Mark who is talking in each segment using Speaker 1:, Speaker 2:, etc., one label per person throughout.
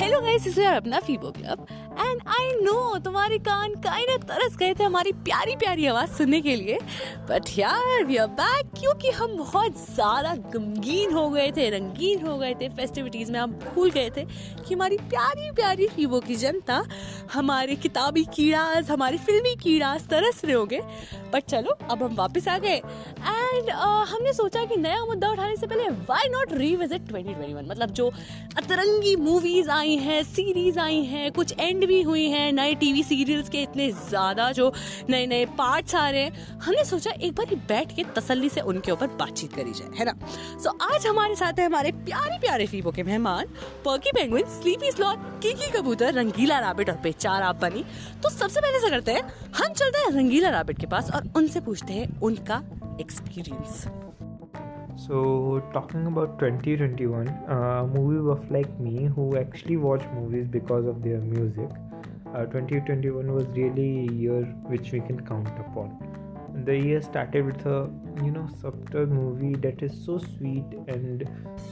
Speaker 1: Hello guys इस अपना Feebo club and I know तुम्हारे कान काई ना तरस गए थे हमारी प्यारी प्यारी आवाज़ सुनने के लिए। बट यार वी आर बैक क्योंकि हम बहुत ज़्यादा गमगीन हो गए थे रंगीन हो गए थे फेस्टिविटीज़ में। हम भूल गए थे कि हमारी प्यारी प्यारी फीबो की जनता हमारे किताबी कीड़ास हमारे फिल्मी कीड़ास तरस रहे होंगे। बट चलो अब हम वापस आ गए। एंड uh, हमने सोचा कि नया मुद्दा उठाने से पहले वाई नॉट रीविजिट 2021 मतलब जो अतरंगी मूवीज़ आई हैं सीरीज़ आई हैं कुछ एंड भी हुई हैं नए टीवी सीरियल्स के इतने ज़्यादा जो नए नए पार्ट्स आ रहे हैं। हमने सोचा एक बार बैठ के तसल्ली से उनके ऊपर बातचीत करी जाए है ना? सो so, आज हमारे साथ है हमारे प्यारे प्यारे फीबो के मेहमान पर्की पेंगुइन स्लीपी स्लॉट कीकी कबूतर रंगीला रैबिट और बेचार आप बनी। तो सबसे पहले से करते हैं हम चलते हैं रंगीला रैबिट के पास और उनसे पूछते हैं उनका experience
Speaker 2: So, talking about 2021, uh, movie buff like me who actually watch movies because of their music, uh, 2021 was really a year which we can count upon. The year started with a you know subtle movie that is so sweet and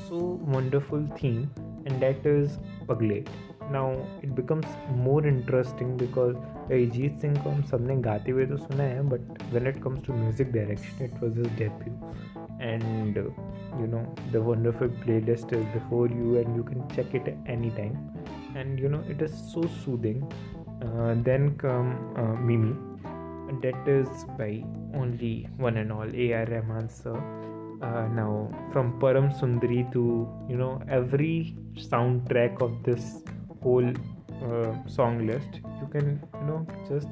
Speaker 2: so wonderful theme, and that is Pagle. Now it becomes more interesting because Arijit Singh को हम सबने गाते हुए तो सुना है but when it comes to music direction it was his debut and uh, you know the wonderful playlist is before you and you can check it anytime. And you know it is so soothing. Uh, then come uh, mimi. That is by only one and all ar rahman sir. Uh, now from param sundari to you know every soundtrack of this whole uh, song list you can you know just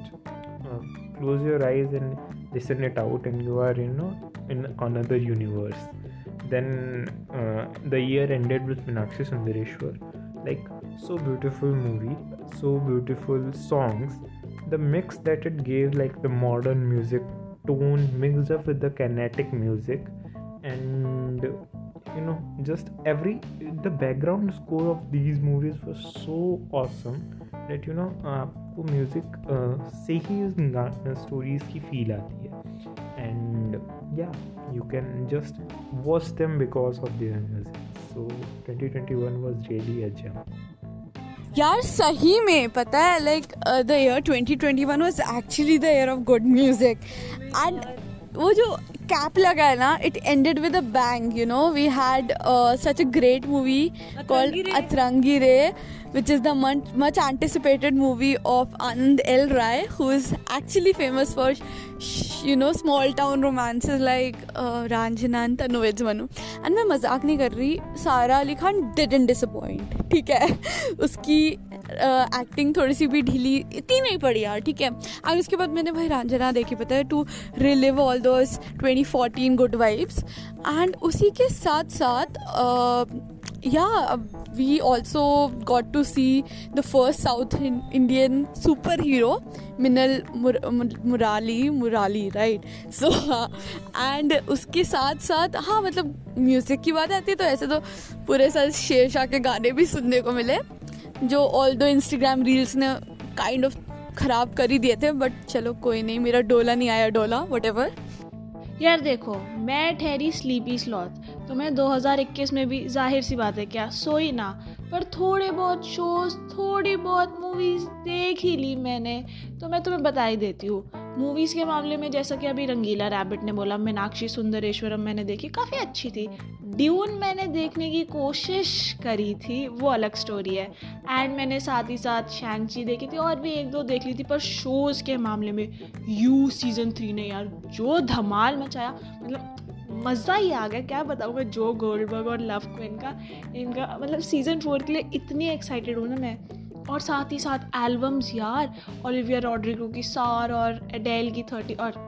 Speaker 2: close your eyes and listen it out and you are you know in another universe. Then uh, the year ended with Meenakshi Sundareshwar. Like so beautiful movie so beautiful songs. The mix that it gave like the modern music tone mixed up with the kinetic music and you know just every the background score of these movies was so awesome that you know आपको music से ही उस stories की feel आती है। And या you can just watch them because of their music so 2021 was really a gem
Speaker 1: यार सही में पता है like the year 2021 was actually the year of good music and वो जो कैप लगा है ना it ended with a bang you know we had such a great movie called Atrangi Re. Which is the much much anticipated movie of Anand L. Rai, who is actually famous for, you know, small town romances like uh, Ranjana and Tanuvaj Manu. And मैं मज़ाक नहीं कर रही Sara Ali Khan didn't disappoint ठीक है उसकी acting uh, थोड़ी सी भी ढीली इतनी नहीं पड़ी यार ठीक है और उसके बाद मैंने भाई रांझना देखी पता है to relive all those 2014 good vibes and उसी के साथ साथ uh, yeah we also got to see the first south indian superhero, minal Mur- murali murali, right? So, and उसके साथ साथ हाँ मतलब म्यूज़िक की बात आती है तो ऐसे तो पूरे साल शेर शाह के गाने भी सुनने को मिले, जो ऑल दो इंस्टाग्राम रील्स ने काइंड ऑफ़ ख़राब कर ही दिए थे बट चलो कोई नहीं, मेरा डोला नहीं आया, डोला वट
Speaker 3: यार देखो, मैं ठहरी स्लीपी स्लॉथ तो मैं 2021 में भी ज़ाहिर सी बात है क्या? सोई ना। पर थोड़े बहुत शोज़ थोड़ी बहुत मूवीज़ देख ही ली मैंने। तो मैं तुम्हें बता ही देती हूँ। मूवीज़ के मामले में जैसा कि अभी रंगीला रैबिट ने बोला, मीनाक्षी सुंदरेश्वरम मैंने देखी, काफ़ी अच्छी थी। ड्यून मैंने देखने की कोशिश करी थी, वो अलग स्टोरी है। एंड मैंने साथ ही साथ शैंगची देखी थी और भी एक दो देख ली थी, पर शोज़ के मामले में यू सीज़न थ्री ने यार, जो धमाल मचाया मतलब मज़ा ही आ गया, क्या बताऊँगा, जो गोल्डबर्ग और लव को, इनका इनका मतलब सीज़न फोर के लिए इतनी एक्साइटेड हूँ ना मैं। और साथ ही साथ एल्बम्स यार ओलिविया रॉड्रिगो की सार और एडेल की थर्टी और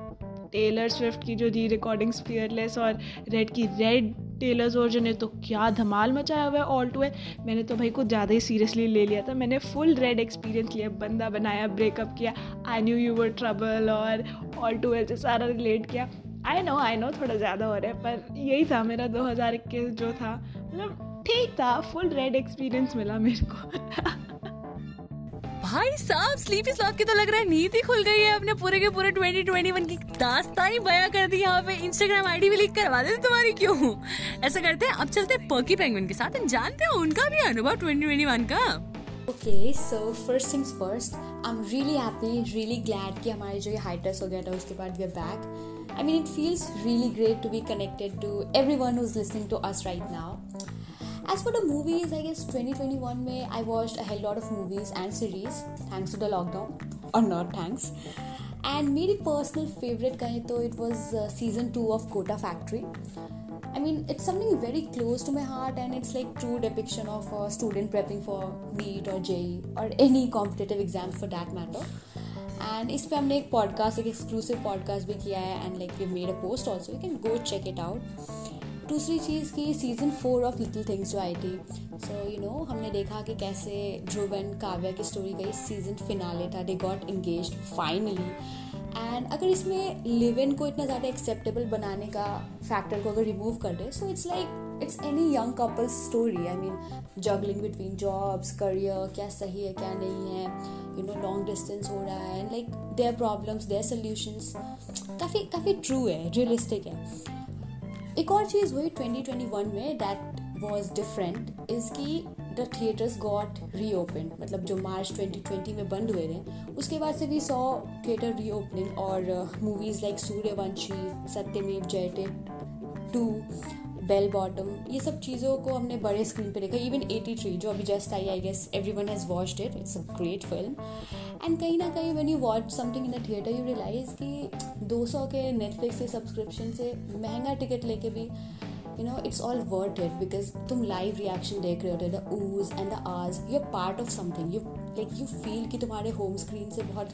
Speaker 3: टेलर स्विफ्ट की जो री रिकॉर्डिंग्स फियरलेस और रेड की रेड टेलर्स वर्जन है तो क्या धमाल मचाया हुआ है ऑल टू मैंने तो भाई कुछ ज़्यादा ही सीरियसली ले लिया था, मैंने फुल रेड एक्सपीरियंस लिया, बंदा बनाया ब्रेकअप किया I knew you were trouble और ऑल टू एल से सारा रिलेट किया। आई नो आई नो थोड़ा ज़्यादा हो रहा है, पर यही था मेरा 2021 जो था। मतलब ठीक था फुल रेड एक्सपीरियंस मिला मेरे को।
Speaker 1: भाई, साहब स्लीपी स्लॉथ की तो लग रहा है नींद ही खुल गई है। अपने पूरे के पूरे 2021 की दास्तान ही बया कर दी यहाँ पे इंस्टाग्राम आईडी भी लीक करवा देते तुम्हारी क्यों? ऐसा करते हैं, अब चलते हैं पर्की पेंगुइन के साथ। जानते हैं उनका भी अनुभव 2021 का? Okay so first things first I am really happy really glad कि हमारे जो ये हाइटर्स हो गया था उसके बाद we are back I mean it feels really great to be connected to everyone who is listening to us right now As for the movies, I twenty 2021 May I watched a hell lot of movies and series thanks to the lockdown or not thanks. And मेरी personal favourite कहें तो it was season two of Kota factory I mean it's something very close to my heart and it's like true depiction of student prepping for NEET और JEE और any competitive exam for that matter and इस पर हमने एक podcast एक exclusive podcast भी किया है and like you made a post also you can go check it out दूसरी चीज़ की season four of little things जो आई थी। सो यू नो हमने देखा कि कैसे ध्रुव एंड काव्या की स्टोरी का सीज़न फिनाले था। They got engaged finally and अगर इसमें लिव इन को इतना ज़्यादा एक्सेप्टेबल बनाने का फैक्टर को अगर रिमूव कर दे so it's like it's any young couples story I mean juggling between jobs career क्या सही है, क्या नहीं है यू नो लॉन्ग डिस्टेंस हो रहा है। Like their problems their solutions काफ़ी काफ़ी ट्रू है रियलिस्टिक है। एक और चीज़ हुई 2021 में दैट वॉज़ डिफरेंट इज़ की the theatres got reopen मतलब जो मार्च 2020 में बंद हुए थे, उसके बाद से भी सौ थिएटर री ओपनिंग और movies like Sooryavanshi Satyameva Jayate two bell bottom ये सब चीज़ों को हमने बड़े स्क्रीन पे देखा. इवन 83 जो अभी just I I guess everyone has watched it it's a great film and कहीं ना कहीं when you watch something in the theatre you realise कि 200 के नेटफ्लिक्स के सब्सक्रिप्शन से महँगा टिकट लेके भी you know it's all worth it because तुम लाइव रिएक्शन देख रहे होते the oohs and the aahs you are part of something you like you feel कि तुम्हारे होम स्क्रीन से बहुत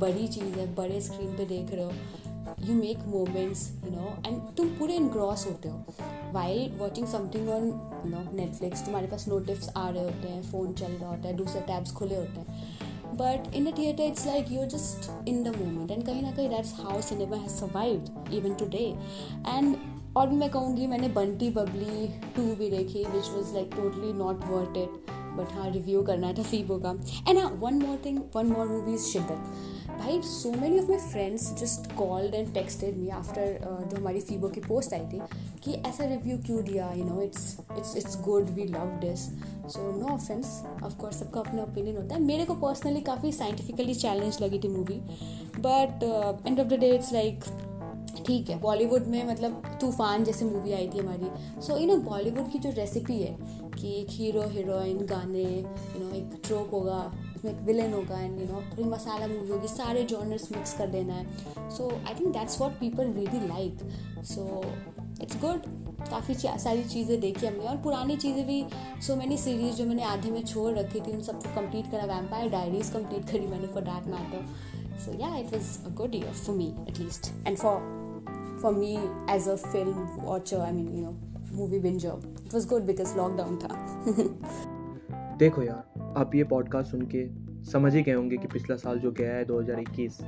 Speaker 1: बड़ी चीज़ है, बड़े स्क्रीन पे देख रहे हो। You make moments you know and तुम पूरे इनग्रॉस होते हो। While watching something on you know Netflix तुम्हारे पास नोटिफ्स आ रहे होते हैं फ़ोन चल रहा होता है, दूसरे टैब्स खुले होते हैं। But in a theatre it's like you just in the moment and कहीं ना कहीं that's how cinema has survive even today and और भी मैं कहूँगी, मैंने बंटी बबली टू भी देखी which was like totally not worth it but हाँ रिव्यू करना था फीबो का। एंड हाँ one more thing one more movie is Shiddat भाई so many of my friends just called and texted me after जो हमारी फीबो की post आई थी कि ऐसा रिव्यू क्यों दिया you know it's it's it's good we love this so no offence of course सबका अपना ओपिनियन होता है। मेरे को पर्सनली काफ़ी साइंटिफिकली चैलेंज लगी थी movie but end of the day it's like ठीक है बॉलीवुड में मतलब तूफ़ान जैसे मूवी आई थी हमारी। सो यू नो बॉलीवुड की जो रेसिपी है कि एक हीरो हीरोइन गाने यू you नो know, एक ट्रोप होगा उसमें एक विलन होगा एंड यू नो थोड़ी मसाला मूवी होगी, सारे जॉनर्स मिक्स कर देना है। So I think that's what people really like so it's good काफ़ी सारी चीज़ें देखी हमने, और पुरानी चीज़ें भी सो मैनी सीरीज़ जो मैंने आधे में छोड़ रखी थी, उन सबको कंप्लीट करा। वैम्पायर डायरीज कंप्लीट करी मैंने for that matter so yeah it was a good year for me at least and for for me as a film watcher, i mean, you know, movie binger, it was good because lockdown था.
Speaker 4: देखो यार, आप ये podcast सुन के समझ ही गए होंगे कि पिछला साल जो गया है 2021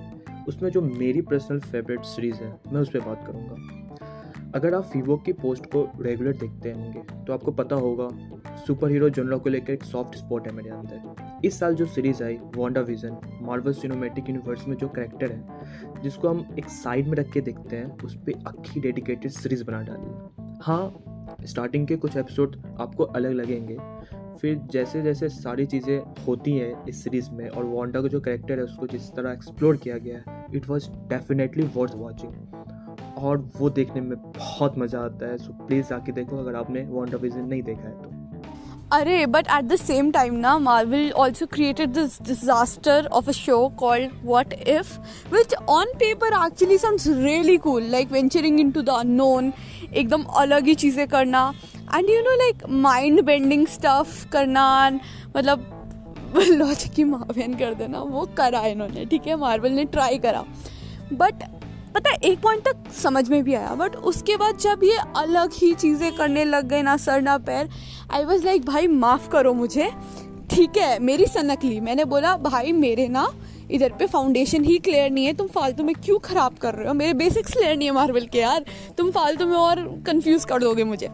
Speaker 4: उसमें जो मेरी पर्सनल फेवरेट सीरीज़ है, मैं उस पर बात करूँगा। अगर आप फीवो की पोस्ट को रेगुलर देखते होंगे तो आपको पता होगा सुपर हीरो जनरल को लेकर एक सॉफ्ट स्पॉट है मेरे अंदर। इस साल जो सीरीज़ आई Wanda Vision Marvel cinematic universe में जो करेक्टर है, जिसको हम एक साइड में रख के देखते हैं, उस पर अक्खी डेडिकेटेड सीरीज़ बना डाली। हाँ स्टार्टिंग के कुछ एपिसोड आपको अलग लगेंगे। फिर जैसे जैसे सारी चीज़ें होती हैं इस सीरीज़ में और वांडा का जो करेक्टर है उसको जिस तरह एक्सप्लोर किया गया है it was definitely worth watching और वो देखने में बहुत मज़ा आता है। सो प्लीज़ आके देखो अगर आपने वांडा विजन नहीं देखा है तो।
Speaker 1: अरे but at the same time ना Marvel also created this disaster of a show called what if which on paper actually seems really cool like venturing into the unknown एकदम अलग ही चीज़ें करना and you know like mind bending stuff करना मतलब logic की माफेन कर देना, वो करा इन्होंने, ठीक है? मार्वल ने ट्राई करा। बट पता है, एक पॉइंट तक समझ में भी आया बट उसके बाद जब ये अलग ही चीज़ें करने लग गए ना, सर ना पैर आई वॉज़ लाइक भाई, माफ़ करो मुझे। ठीक है, मेरी सनक ली मैंने बोला, भाई, मेरे ना इधर पे फाउंडेशन ही क्लियर नहीं है। तुम फालतू में क्यों ख़राब कर रहे हो? मेरे बेसिक्स क्लियर नहीं है मार्वल के यार। तुम फालतू में और कंफ्यूज कर दोगे मुझे.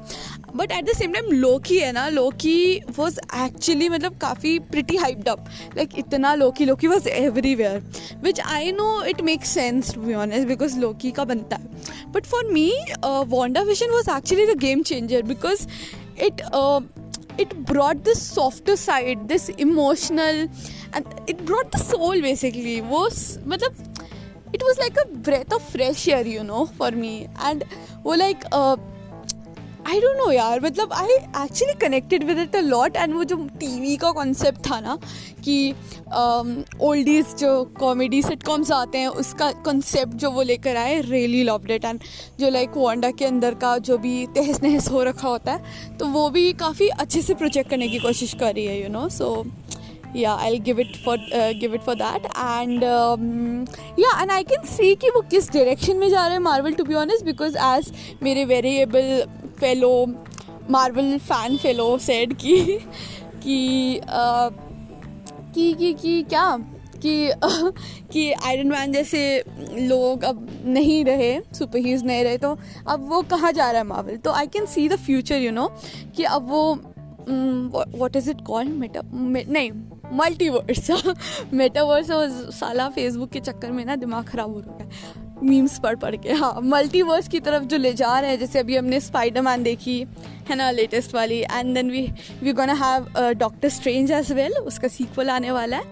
Speaker 1: But at the same time Loki है ना लोकी वॉज़ एक्चुअली मतलब काफ़ी प्रिटी हाइप्ड अप लाइक इतना Loki Loki was everywhere which I know it make sense to be honest because Loki का बनता है। But for me Wanda Vision was actually the game changer because it it brought this softer side this emotional and it brought the soul basically was matlab, it was like a breath of fresh air you know for me and वो like uh, I don't know यार मतलब I actually connected with it a lot and वो जो TV का concept था ना कि oldies um, जो कॉमेडी सिटकॉम्स आते हैं उसका कॉन्सेप्ट जो वो लेकर आए रियली लव्ड इट एंड जो लाइक वांडा के अंदर का जो भी तहस नहस हो रखा होता है तो वो भी काफ़ी अच्छे से प्रोजेक्ट करने की कोशिश कर रही है you know so yeah I give it for uh, give it for and yeah and i can see कि वो किस डायरेक्शन में जा रहे हैं Marvel to be honest because as मेरे variable fellow Marvel fan fellow said की, कि कि कि कि क्या? कि कि आयरन मैन जैसे लोग अब नहीं रहे सुपर हीरोज नहीं रहे तो अब वो कहाँ जा रहा है मार्वल तो I can see the future you know कि अब वो what is it called meta नहीं मल्टीवर्स मेटावर्स और साला फेसबुक के चक्कर में ना दिमाग ख़राब हो रहा है। मीम्स पढ़ पढ़ के। हाँ मल्टीवर्स की तरफ़ जो ले जा रहे हैं, जैसे अभी हमने स्पाइडर मैन देखी, है ना लेटेस्ट वाली and then we we gonna have doctor strange as well उसका सीक्वल आने वाला है।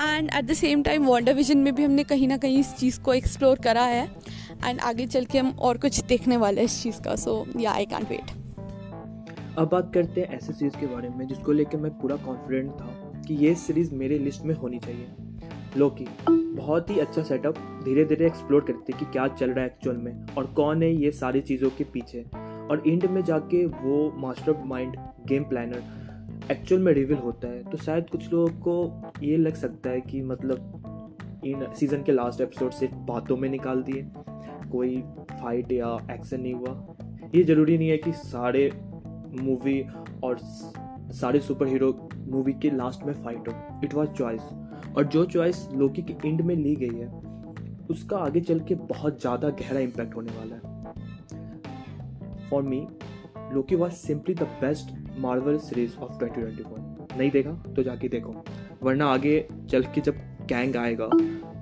Speaker 1: And at the same time Wanda Vision में भी हमने कहीं ना कहीं इस चीज़ को एक्सप्लोर करा है। एंड आगे चल के हम और कुछ देखने वाले हैं इस चीज़ का so yeah I can't wait
Speaker 4: अब बात करते हैं ऐसे सीरीज़ के बारे में, जिसको लेकर मैं पूरा कॉन्फिडेंट था कि ये सीरीज़ मेरे लिस्ट में होनी चाहिए। लोकी, बहुत ही अच्छा सेटअप धीरे धीरे एक्सप्लोर करते कि क्या चल रहा है एक्चुअल में और कौन है ये सारी चीज़ों के पीछे। और एंड में जाके वो mastermind game planner actual में रिवील होता है। तो शायद कुछ लोगों को ये लग सकता है कि मतलब इन सीज़न के लास्ट एपिसोड से बातों में निकाल दिए, कोई फाइट या एक्शन नहीं हुआ। ये ज़रूरी नहीं है कि सारे मूवी और सारे सुपर हीरो मूवी के लास्ट में फाइट हो। इट वॉज़ चॉइस और जो चॉइस लोकी के एंड में ली गई है उसका आगे चल के बहुत ज़्यादा गहरा इम्पैक्ट होने वाला है। For me Loki was simply the best Marvel series of twenty twenty one नहीं देखा? तो जाके देखो। वरना आगे चल के जब कैंग आएगा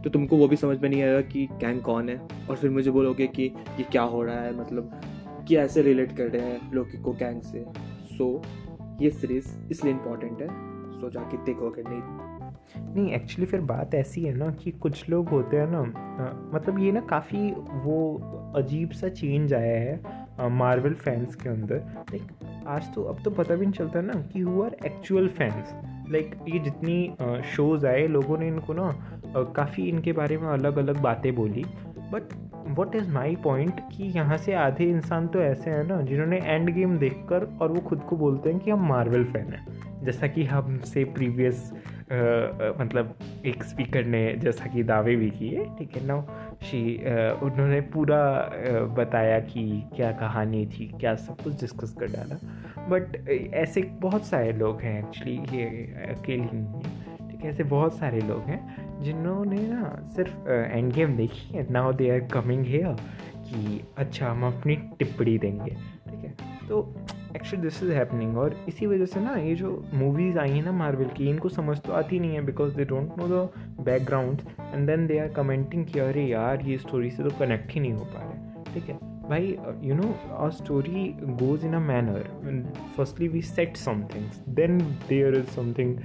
Speaker 4: तो तुमको वो भी समझ में नहीं आएगा कि कैंग कौन है। और फिर मुझे बोलोगे कि ये क्या हो रहा है? मतलब कि ऐसे रिलेट कर रहे हैं लोकी को कैंग से। सो so, ये सीरीज़ इसलिए इम्पोर्टेंट है। सो so, जाके देखो अगर नहीं
Speaker 2: नहीं एक्चुअली फिर बात ऐसी है ना कि कुछ लोग होते हैं ना मतलब ये ना काफ़ी वो अजीब सा चेंज आया है मार्वल फैंस के अंदर। लाइक आज तो अब तो पता भी नहीं चलता ना कि who are actual fans like ये जितनी शोज़ आए, लोगों ने इनको ना काफ़ी इनके बारे में अलग अलग बातें बोली। But what is my point कि यहाँ से आधे इंसान तो ऐसे हैं ना, जिन्होंने एंड गेम देखकर और वो खुद को बोलते हैं कि हम मार्वल फ़ैन हैं। जैसा कि हमसे प्रीवियस मतलब एक स्पीकर ने जैसा कि दावे भी किए, ठीक है ना शी उन्होंने पूरा बताया कि क्या कहानी थी, क्या सब कुछ डिस्कस कर डाला। बट ऐसे बहुत सारे लोग हैं एक्चुअली ये अकेले नहीं है, ठीक है, ऐसे बहुत सारे लोग हैं, जिन्होंने ना सिर्फ़ एंड गेम देखी है now they are coming here कि अच्छा हम अपनी टिप्पणी देंगे, ठीक है। तो एक्चुअली दिस इज़ हैपनिंग और इसी वजह से ना ये जो मूवीज़ आई हैं ना मार्वल की, इनको समझ तो आती नहीं है because they don't know the background and then they are commenting कि अरे यार, ये स्टोरी से तो कनेक्ट ही नहीं हो पा रहा ठीक है? भाई you know a story goes in a manner firstly we set somethings then there is something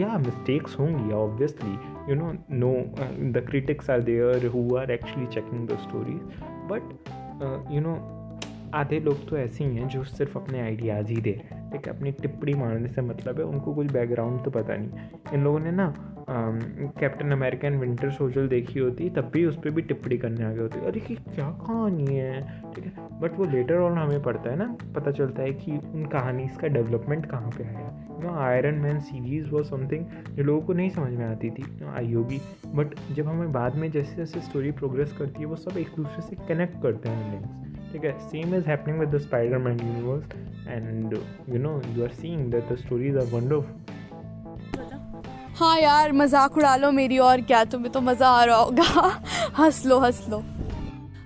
Speaker 2: या मिस्टेक्स होंगी obviously you know no the critics are there who are actually checking the stories but you know आधे लोग तो ऐसे ही हैं जो सिर्फ़ अपने आइडियाज़ ही दे रहे हैं। ठीक है, अपनी टिप्पणी मारने से मतलब है, उनको कुछ बैकग्राउंड तो पता नहीं। इन लोगों ने ना कैप्टन अमेरिकन विंटर सोशल देखी होती, तब भी उस पर भी टिप्पणी करने आ गए होते। अरे कि क्या कहानी है? ठीक है बट वो लेटर ऑन हमें पड़ता है ना, पता चलता है कि उन कहानी का डेवलपमेंट कहाँ पे आया। नो आयरन मैन सीरीज़ वो समथिंग जो लोगों को नहीं समझ में आती थी आई होगी। बट जब हमें बाद में जैसे जैसे स्टोरी प्रोग्रेस करती है, वो सब एक दूसरे से कनेक्ट करते हैं लिंक्स ठीक है same is happening with the spider man universe and you know you are seeing that the stories are wonderful
Speaker 1: हाँ यार, मज़ाक उड़ा लो मेरी और क्या, तुम्हें तो मज़ा आ रहा होगा। हंस लो हंस लो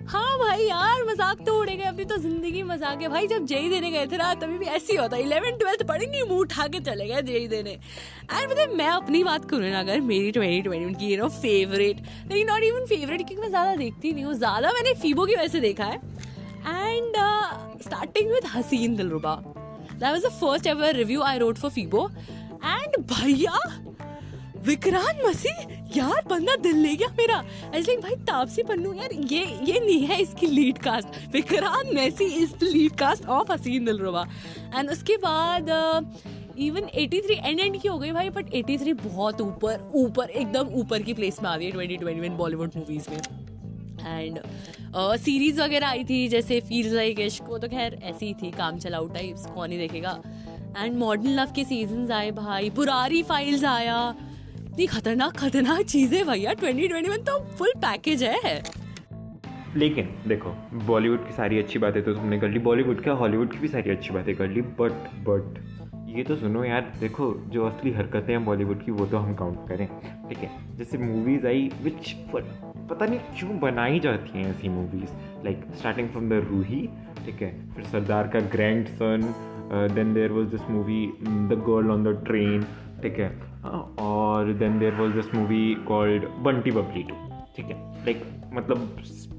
Speaker 5: हाँ भाई यार, मज़ाक तो उड़ेगा अपनी तो ज़िंदगी मज़ाक है। भाई जब जेई देने गए थे ना, तभी भी ऐसे ही होता इलेवन ट्वेल्थ पढ़ी नहीं मुँह उठा के चले गए जेई देने। एंड मतलब मैं अपनी बात करूँ ना, अगर मेरी ट्वेंटी ट्वेंटी की यू फेवरेट लेकिन नॉट इवन फेवरेट क्योंकि मैं ज़्यादा देखती नहीं हूँ। ज़्यादा मैंने फीबो की वजह से देखा है। And starting with Haseen Dillruba that was the first ever review I wrote for Fibo and भैया विक्रांत मसीह यार बंदा दिल ले गया मेरा ऐसे भाई तापसी पन्नू यार ये ये नहीं है इसकी lead cast Vikrant Massey is the lead cast of Haseen Dillruba and उसके बाद इवन uh, 83 एंड एंड की हो गई भाई बट 83 बहुत ऊपर ऊपर एकदम ऊपर की प्लेस में आ गई ट्वेंटी ट्वेंटी बॉलीवुड मूवीज़ में. एंड सीरीज़ uh, वगैरह आई थी जैसे फील्स लाइक इश्क वो तो खैर ऐसी ही थी काम चलाऊ टाइप्स कौन ही देखेगा। एंड मॉडर्न लव के सीज़न आए भाई पुरारी फाइल्स आया। इतनी खतरनाक खतरनाक चीज़ें भैया ट्वेंटी ट्वेंटी में तो फुल पैकेज है।
Speaker 2: लेकिन देखो बॉलीवुड की सारी अच्छी बातें तो तुमने कर ली बॉलीवुड क्या हॉलीवुड की भी सारी अच्छी बातें कर ली बट बट ये तो सुनो यार देखो जो असली हरकतें हैं बॉलीवुड की वो तो हम काउंट करें ठीक है? जैसे मूवीज़ आई विच पता नहीं क्यों बनाई जाती हैं ऐसी movies like starting from the Roohi ठीक है? फिर Sardar Ka grandson then there was this movie the girl on the train ठीक है? और then there was this movie called Bunty Babli two ठीक है? लाइक मतलब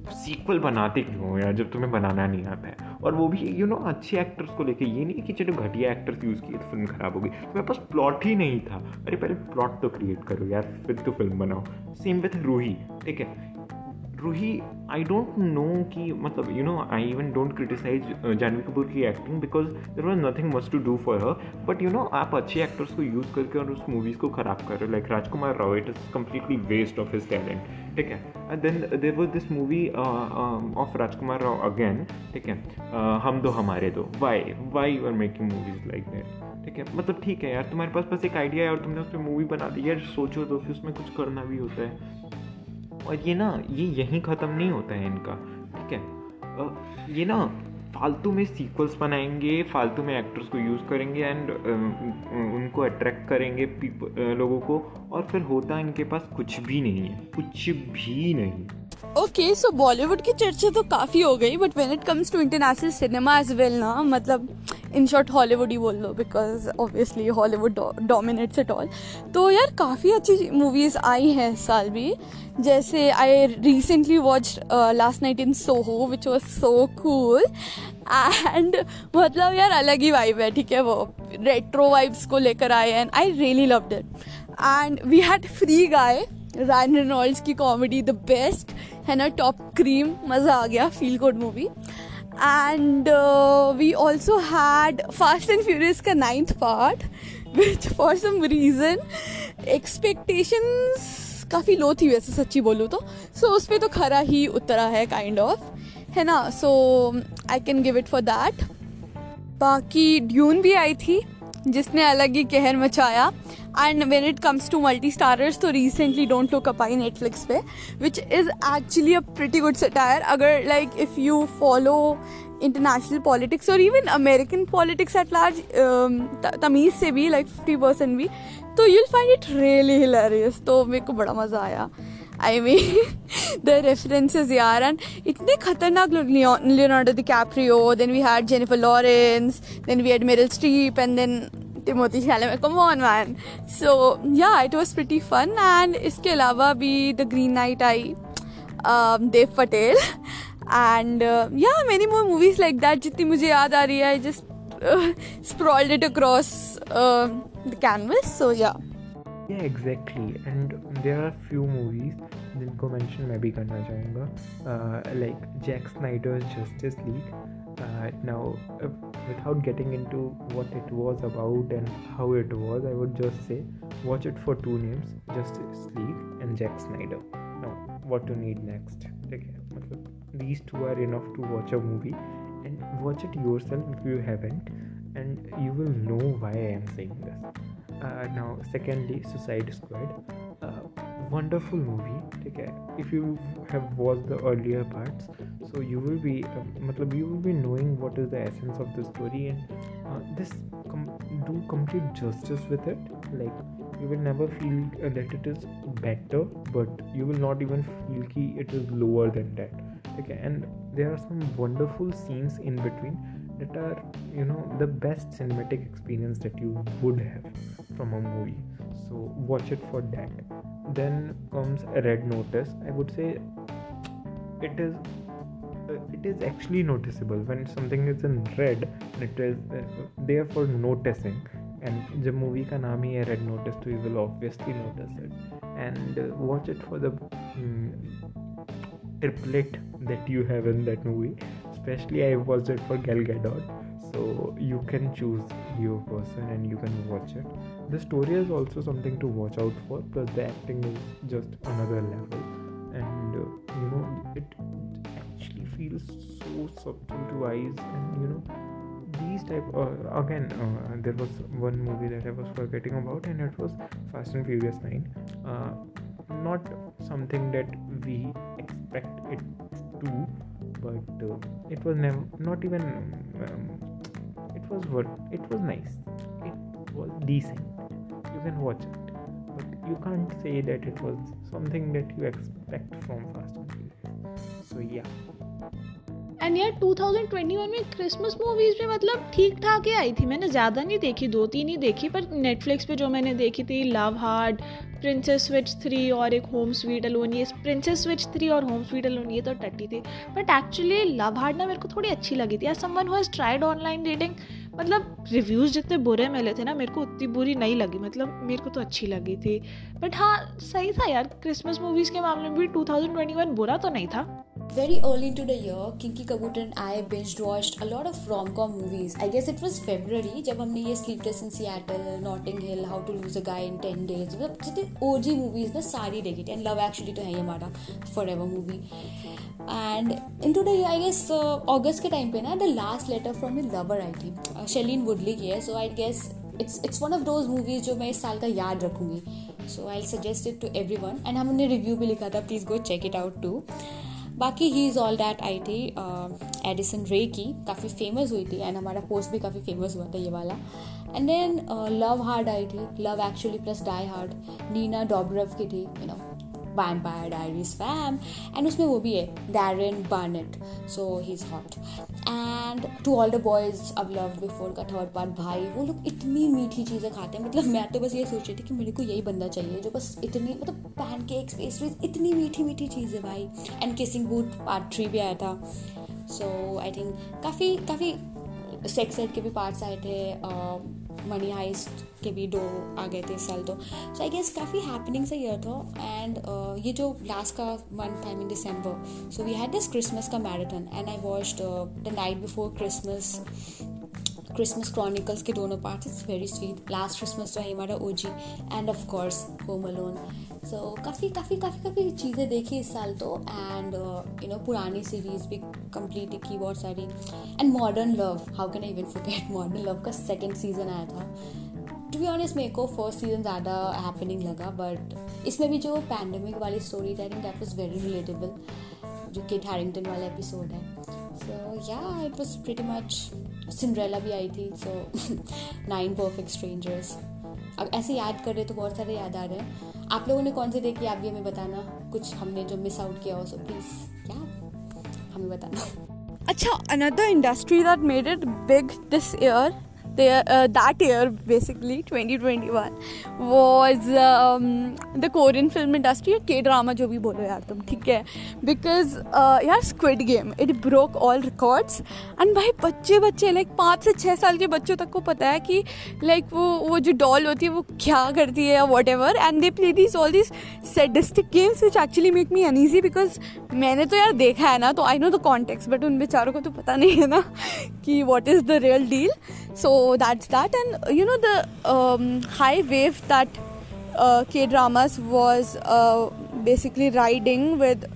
Speaker 2: सीक्वल बनाते क्यों हो यार, जब तुम्हें बनाना नहीं आता है? और वो भी यू नो अच्छे एक्टर्स को लेके, ये नहीं कि चलो घटिया एक्टर्स यूज़ किए तो फ़िल्म ख़राब हो गई। मेरे पास प्लॉट ही नहीं था। अरे पहले प्लॉट तो क्रिएट करो यार, फिर तो फ़िल्म बनाओ। सेम विथ रूही ठीक है? रूही आई डोंट नो कि मतलब you know I even don't criticize Janhvi Kapoor की acting because there was nothing must to do for her but you know आप अच्छे एक्टर्स को यूज़ करके और उस मूवीज़ को ख़राब कर रहे हो like Rajkummar Rao it is completely waste of his talent ठीक है? And then there was this movie of Rajkummar Rao again ठीक है? Uh, Hum Do Hamare Do. Why why you are making movies like that ठीक है? मतलब ठीक है यार तुम्हारे पास बस एक आइडिया है और तुमने उस पर मूवी बना दी यार सोचो तो कि उसमें कुछ करना भी होता है। और ये ना, ये यहीं ख़त्म नहीं होता है इनका, ठीक है? ये ना, फालतू में सीक्वल्स बनाएँगे, फालतू में एक्टर्स को यूज़ करेंगे एंड उनको अट्रैक्ट करेंगे लोगों को और फिर होता इनके पास कुछ भी नहीं है, कुछ भी नहीं।
Speaker 1: ओके सो बॉलीवुड की चर्चा तो काफ़ी हो गई but when it comes to international cinema as well ना मतलब इन शॉर्ट हॉलीवुड ही बोल लो because obviously Hollywood dominates it all तो यार, काफ़ी अच्छी मूवीज़ आई हैं इस साल भी। जैसे I recently watch last night in Soho which was so cool and मतलब यार, अलग ही वाइब है, ठीक है, वो रेट्रो वाइब्स को लेकर आए and I really loved it and we had free guy Ryan Reynolds की कॉमेडी द बेस्ट है ना टॉप क्रीम मज़ा आ गया feel good movie and we also had fast and furious का ninth part which for some reason expectations काफ़ी low थी वैसे सच्ची बोलूँ तो. सो so, उस पर तो खरा ही उतरा है काइंड kind ऑफ़ of, है ना so I can give it for that बाकी ड्यून भी आई थी जिसने अलग ही कहर मचाया. And when it comes to multi starrers तो recently don't look up I Netflix पे which is actually a pretty good satire अगर like if you follow international politics और even American politics at large तमीज़ से भी like fifty percent भी तो you'll find it really hilarious तो मेरे को बड़ा मज़ा आया. आई मीन द रेफरेंसेज यार. एंड इतने खतरनाक Leonardo DiCaprio then we had Jennifer Lawrence then we had Meryl Streep and then Timothée Chalamet come on man so yeah it was pretty fun and इसके अलावा भी the green night I Dev Patel and yeah many more movies like that जितनी मुझे याद आ रही है just sprawled it across the canvas, so yeah.
Speaker 2: Yeah, exactly, and there are few movies जिनको मेंशन मैं भी करना चाहूँगा like Zack Snyder's uh, now uh, without getting into what it was about and how it was i would just say watch it for two names justice league and jack snyder. Now what to need next? These two are enough to watch a movie and watch it yourself if you haven't and you will know why I am saying this. Uh, now, secondly, Suicide Squad. Uh, wonderful movie. Okay, if you have watched the earlier parts, so you will be, uh, you will be knowing what is the essence of the story, and uh, this com- do complete justice with it. Like you will never feel uh, that it is better, but you will not even feel ki it is lower than that. Okay, and there are some wonderful scenes in between that are you know the best cinematic experience that you would have from a movie. So watch it for that. Then comes a red notice. I would say it is uh, it is actually noticeable when something is in red it is uh, there noticing. And the movie ka naam hai red notice so you will obviously notice it. And uh, watch it for the um, triplet that you have in that movie especially i watched it for gal gadot. So you can choose your person and you can watch it. The story is also something to watch out for plus the acting is just another level. And uh, you know it actually feels so subtle to eyes. And you know these type uh, again uh, there was one movie that i was forgetting about and it was fast and furious 9 uh, not something that we expect it to but uh, it was never not even um, it was what it was nice it was decent you can watch it but you can't say that it was something that you expect from fast and furious so yeah
Speaker 3: and यार 2021 में Christmas movies भी मतलब ठीक ठाक ही आई थी मैंने ज़्यादा नहीं देखी दो तीन ही देखी पर नेटफ्लिक्स पे जो मैंने देखी थी love hard princess switch three और एक होम स्वीट अलोन ये प्रिंसेस स्विच थ्री और होम स्वीट अलोन ये तो टट्टी थी। बट एक्चुअली लव हार्ड ना मेरे को थोड़ी अच्छी लगी थी। यार someone who has tried online dating मतलब रिव्यूज़ जितने बुरे मिले थे ना, मेरे को उतनी बुरी नहीं लगी। मतलब मेरे को तो अच्छी लगी थी। बट हाँ सही था यार क्रिसमस मूवीज़ के मामले में भी 2021 बुरा तो नहीं था।
Speaker 5: Very early into the year, Kinky Kabutar and I binge watched a lot of rom-com movies. I guess it was February जब हमने ये Sleepless in Seattle, Notting Hill, How to Lose a Guy in 10 Days मतलब जितने OG movies ना सारी देखी थी and Love Actually तो है ही हमारा forever movie. And into the year, I guess uh, August के time पे ना the last letter from a lover आई थी uh, Shailene Woodley की है so I guess it's it's one of those movies जो मैं इस साल का याद रखूँगी so I'll suggest it to everyone and हमने review भी लिखा था please go check it out too बाकी ही इज़ ऑल डैट आई थी एडिसन रे की काफ़ी फ़ेमस हुई थी एंड हमारा पोस्ट भी काफ़ी फ़ेमस हुआ था ये वाला। एंड देन लव हार्ड आई थी love actually plus die hard Nina Dobrev की थी you know Vampire Diaries fam and उसमें वो भी है, Darren so he is hot and to all the boys अब लव बिफोर का थर्ड पार्ट भाई, वो लोग इतनी मीठी चीज़ें खाते हैं। मतलब मैं तो बस ये सोच रही थी कि मेरे को यही बंदा चाहिए जो बस इतनी मतलब पैन केक्स पेस्ट्रीज इतनी मीठी मीठी चीज़ें भाई। And kissing booth part three भी आया था। सो आई थिंक काफ़ी काफ़ी सेक्स एड के भी पार्ट्स आए थे मनी हाइस्ट के भी दो आ गए थे इस साल तो। सो आई गेस काफ़ी हैपनिंग से ईयर था एंड ये जो लास्ट का month time in December so we had this Christmas का marathon and I watched the night before Christmas Christmas chronicles के दोनों parts it's very sweet last Christmas तो है हमारा OG and of course home alone so काफ़ी काफ़ी काफ़ी काफ़ी चीज़ें देखी इस साल तो। एंड यू नो पुरानी सीरीज़ भी कंप्लीट की बहुत सारी। And modern love how can I even forget modern love का सेकेंड सीज़न आया था। टू बी ऑनेस्ट मेरे को फ़र्स्ट सीज़न ज़्यादा हैपनिंग लगा बट इसमें भी जो पैंडमिक वाली story think that was very relatable जो किट हैरिंगटन वाला एपिसोड है। So yeah it was pretty much Cinderella भी आई थी सो नाइन परफेक्ट स्ट्रेंजर्स अब ऐसे याद कर रहे तो बहुत सारे याद आ रहे हैं। आप लोगों ने कौन से देखे आप भी हमें बताना। कुछ हमने जो मिस आउट किया हो सो प्लीज़ क्या हमें बताना।
Speaker 1: अच्छा another industry that made it big this year the, uh, that year basically 2021 was um, the Korean film industry K drama जो भी बोलो यार तुम ठीक है? बिकॉज़ uh, यार Squid game it broke all records and भाई बच्चे बच्चे लाइक पाँच से छः साल के बच्चों तक को पता है कि लाइक वो वो जो डॉल होती है वो क्या करती है whatever and they play this all this sadistic games which actually make me uneasy because मैंने तो यार देखा है ना तो I know the context but उन बेचारों को तो पता नहीं है ना कि what is the real deal so that's that and you know the um, high wave that uh, k dramas was uh, basically riding with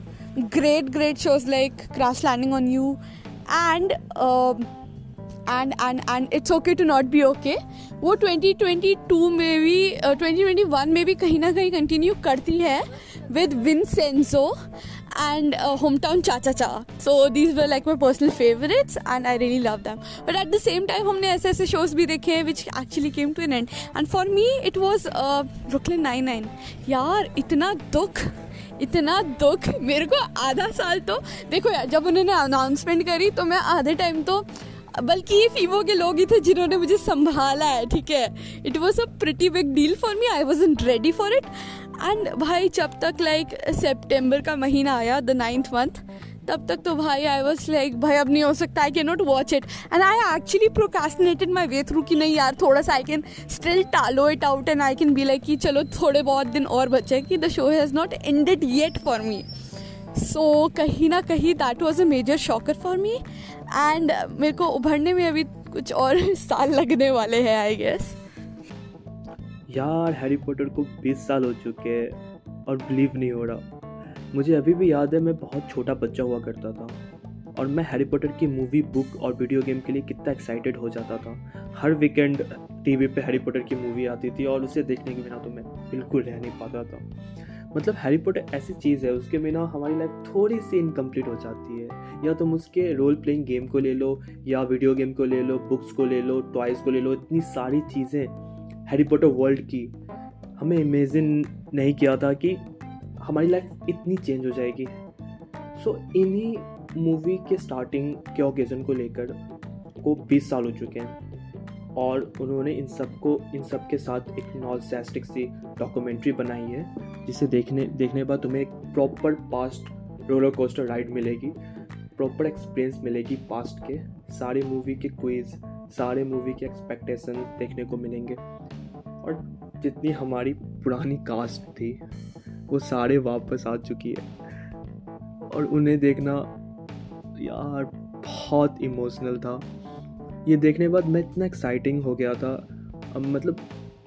Speaker 1: great great shows like crash landing on you and um, and and and it's okay to not be okay वो 2022 में भी uh, 2021 में भी कहीं ना कहीं continue करती है with Vincenzo and uh, hometown cha cha cha so these were like my personal favorites and i really love them but at the same time हमने ऐसे ऐसे shows भी देखे हैं which actually came to an end and for me it was uh, Brooklyn Nine Nine यार इतना दुख इतना दुख मेरे को आधा साल तो देखो यार जब उन्होंने अनाउंसमेंट करी तो मैं आधे टाइम तो बल्कि ये फीवो के लोग ही थे जिन्होंने मुझे संभाला है, ठीक है? It was a pretty big deal for me I was ready for it and भाई, जब तक लाइक सेप्टेम्बर का महीना आया द नाइन्थ मंथ तब तक तो भाई आई वॉज़ लाइक भाई, अब नहीं हो सकता I can not watch it and I actually procrastinated my way through कि नहीं यार, थोड़ा सा I can still टालो it out and I can be like कि चलो, थोड़े बहुत दिन और बचे कि the show has not ended yet for me so कहीं ना कहीं that was a major shocker for me and मेरे को उभरने में अभी कुछ और साल लगने वाले हैं आई गेस
Speaker 4: यार हैरी पॉटर को 20 साल हो चुके हैं और बिलीव नहीं हो रहा। मुझे अभी भी याद है, मैं बहुत छोटा बच्चा हुआ करता था। और मैं हैरी पॉटर की मूवी बुक और वीडियो गेम के लिए कितना एक्साइटेड हो जाता था। हर वीकेंड टीवी पे हैरी पॉटर की मूवी आती थी और उसे देखने के बिना तो मैं बिल्कुल रह नहीं पाता था। मतलब हैरी पॉटर ऐसी चीज़ है उसके बिना हमारी लाइफ थोड़ी सी इनकम्प्लीट हो जाती है। या तुम उसके रोल प्लेइंग गेम को ले लो या वीडियो गेम को ले लो बुक्स को ले लो टॉयज़ को ले लो इतनी सारी चीज़ें हैरी पॉटर वर्ल्ड की। हमें इमेजिन नहीं किया था कि हमारी लाइफ इतनी चेंज हो जाएगी। सो so, इन्हीं मूवी के स्टार्टिंग के ओकेज़न को लेकर को 20 साल हो चुके हैं। और उन्होंने इन सबको इन सब के साथ एक नॉलसेस्टिक सी डॉक्यूमेंट्री बनाई है, जिसे देखने देखने बाद तुम्हें एक proper past roller coaster ride मिलेगी, प्रॉपर एक्सपीरियंस मिलेगी पास्ट के, सारे मूवी के क्विज, सारे मूवी के एक्सपेक्टेशन देखने को मिलेंगे। और जितनी हमारी पुरानी कास्ट थी, वो सारे वापस आ चुकी है। और उन्हें देखना यार, बहुत इमोशनल था। ये देखने के बाद मैं इतना एक्साइटिंग हो गया था। अब मतलब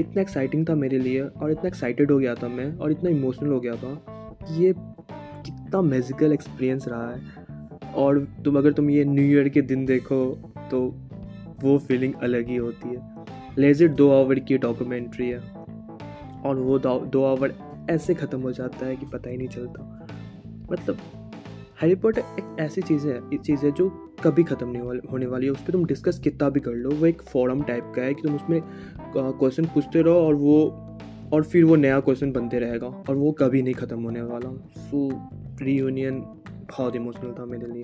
Speaker 4: इतना एक्साइटिंग था मेरे लिए और इतना एक्साइटेड हो गया था मैं और इतना इमोशनल हो गया था कि ये कितना मैजिकल एक्सपीरियंस रहा है। और तुम अगर तुम ये न्यू ईयर के दिन देखो तो वो फीलिंग अलग ही होती है। लेजिट दो आवर की डॉक्यूमेंट्री है और वो दो आवर ऐसे ख़त्म हो जाता है कि पता ही नहीं चलता। मतलब हैरी पॉटर एक ऐसी चीज़ है चीज़ है जो कभी ख़त्म नहीं होने वाली है। उस पर तुम डिस्कस कितना भी कर लो, वो एक फॉरम टाइप का है कि तुम उसमें क्वेश्चन पूछते रहो और वो, और फिर वो नया क्वेश्चन बनते रहेगा और वो कभी नहीं ख़त्म होने वाला। सो रीयूनियन बहुत इमोशनल था मेरे लिए।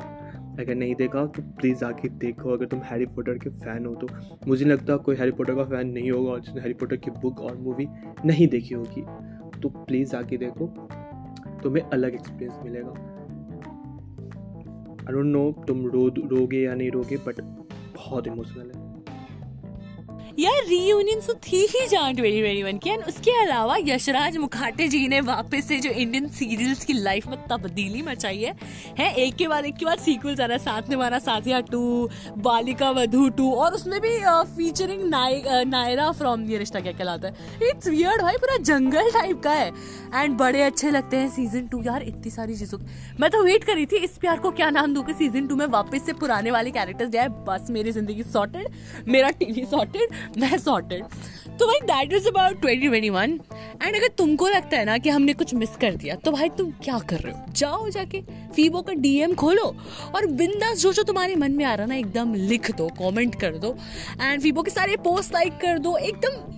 Speaker 4: अगर नहीं देखा तो प्लीज़ आके देखो, अगर तुम हैरी पॉटर के फ़ैन हो तो। मुझे लगता कोई हैरी पॉटर का फ़ैन नहीं होगा जिसने हैरी पॉटर की बुक और मूवी नहीं देखी होगी। तो प्लीज़ आके देखो, तुम्हें अलग एक्सपीरियंस मिलेगा। आई डोंट नो तुम रो रोगे या नहीं रोगे बट बहुत इमोशनल है।
Speaker 5: यार रीयूनियन तो थी ही जहाँ ट्वेंटी ट्वेंटी वन की। एंड उसके अलावा यशराज मुखाटे जी ने वापस से जो इंडियन सीरियल्स की लाइफ में तब्दीली मचाई है है, एक के बाद एक के बाद सीक्वल्स आ रहा है साथ में मारा साथिया टू बालिका वधु टू और उसमें भी featuring Naira from Yeh Rishta Kya Kehlata Hai. It's weird भाई, पूरा जंगल टाइप का है। एंड बड़े अच्छे लगते हैं सीज़न टू यार, इतनी सारी चीज़ों मैं तो वेट करी थी, इस प्यार को क्या नाम दूँ कि सीज़न टू में वापस से पुराने वाले कैरेक्टर्स जाए बस मेरी ज़िंदगी सॉर्टेड मेरा टीवी सॉर्टेड मैं सॉर्टेड तो भाई that is about twenty twenty one and अगर तुमको लगता है ना कि हमने कुछ मिस कर दिया तो भाई तुम क्या कर रहे हो? जाओ जाके फीबो का डीएम खोलो और बिंदास जो जो तुम्हारे मन में आ रहा ना, एकदम लिख दो कमेंट कर दो एंड फीबो के सारे पोस्ट लाइक कर दो, एकदम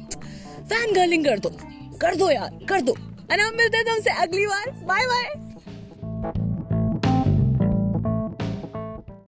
Speaker 5: फ़ैन गर्लिंग कर दो। कर दो यार, कर दो। एंड हम मिलते हैं तुमसे अगली बार। Bye bye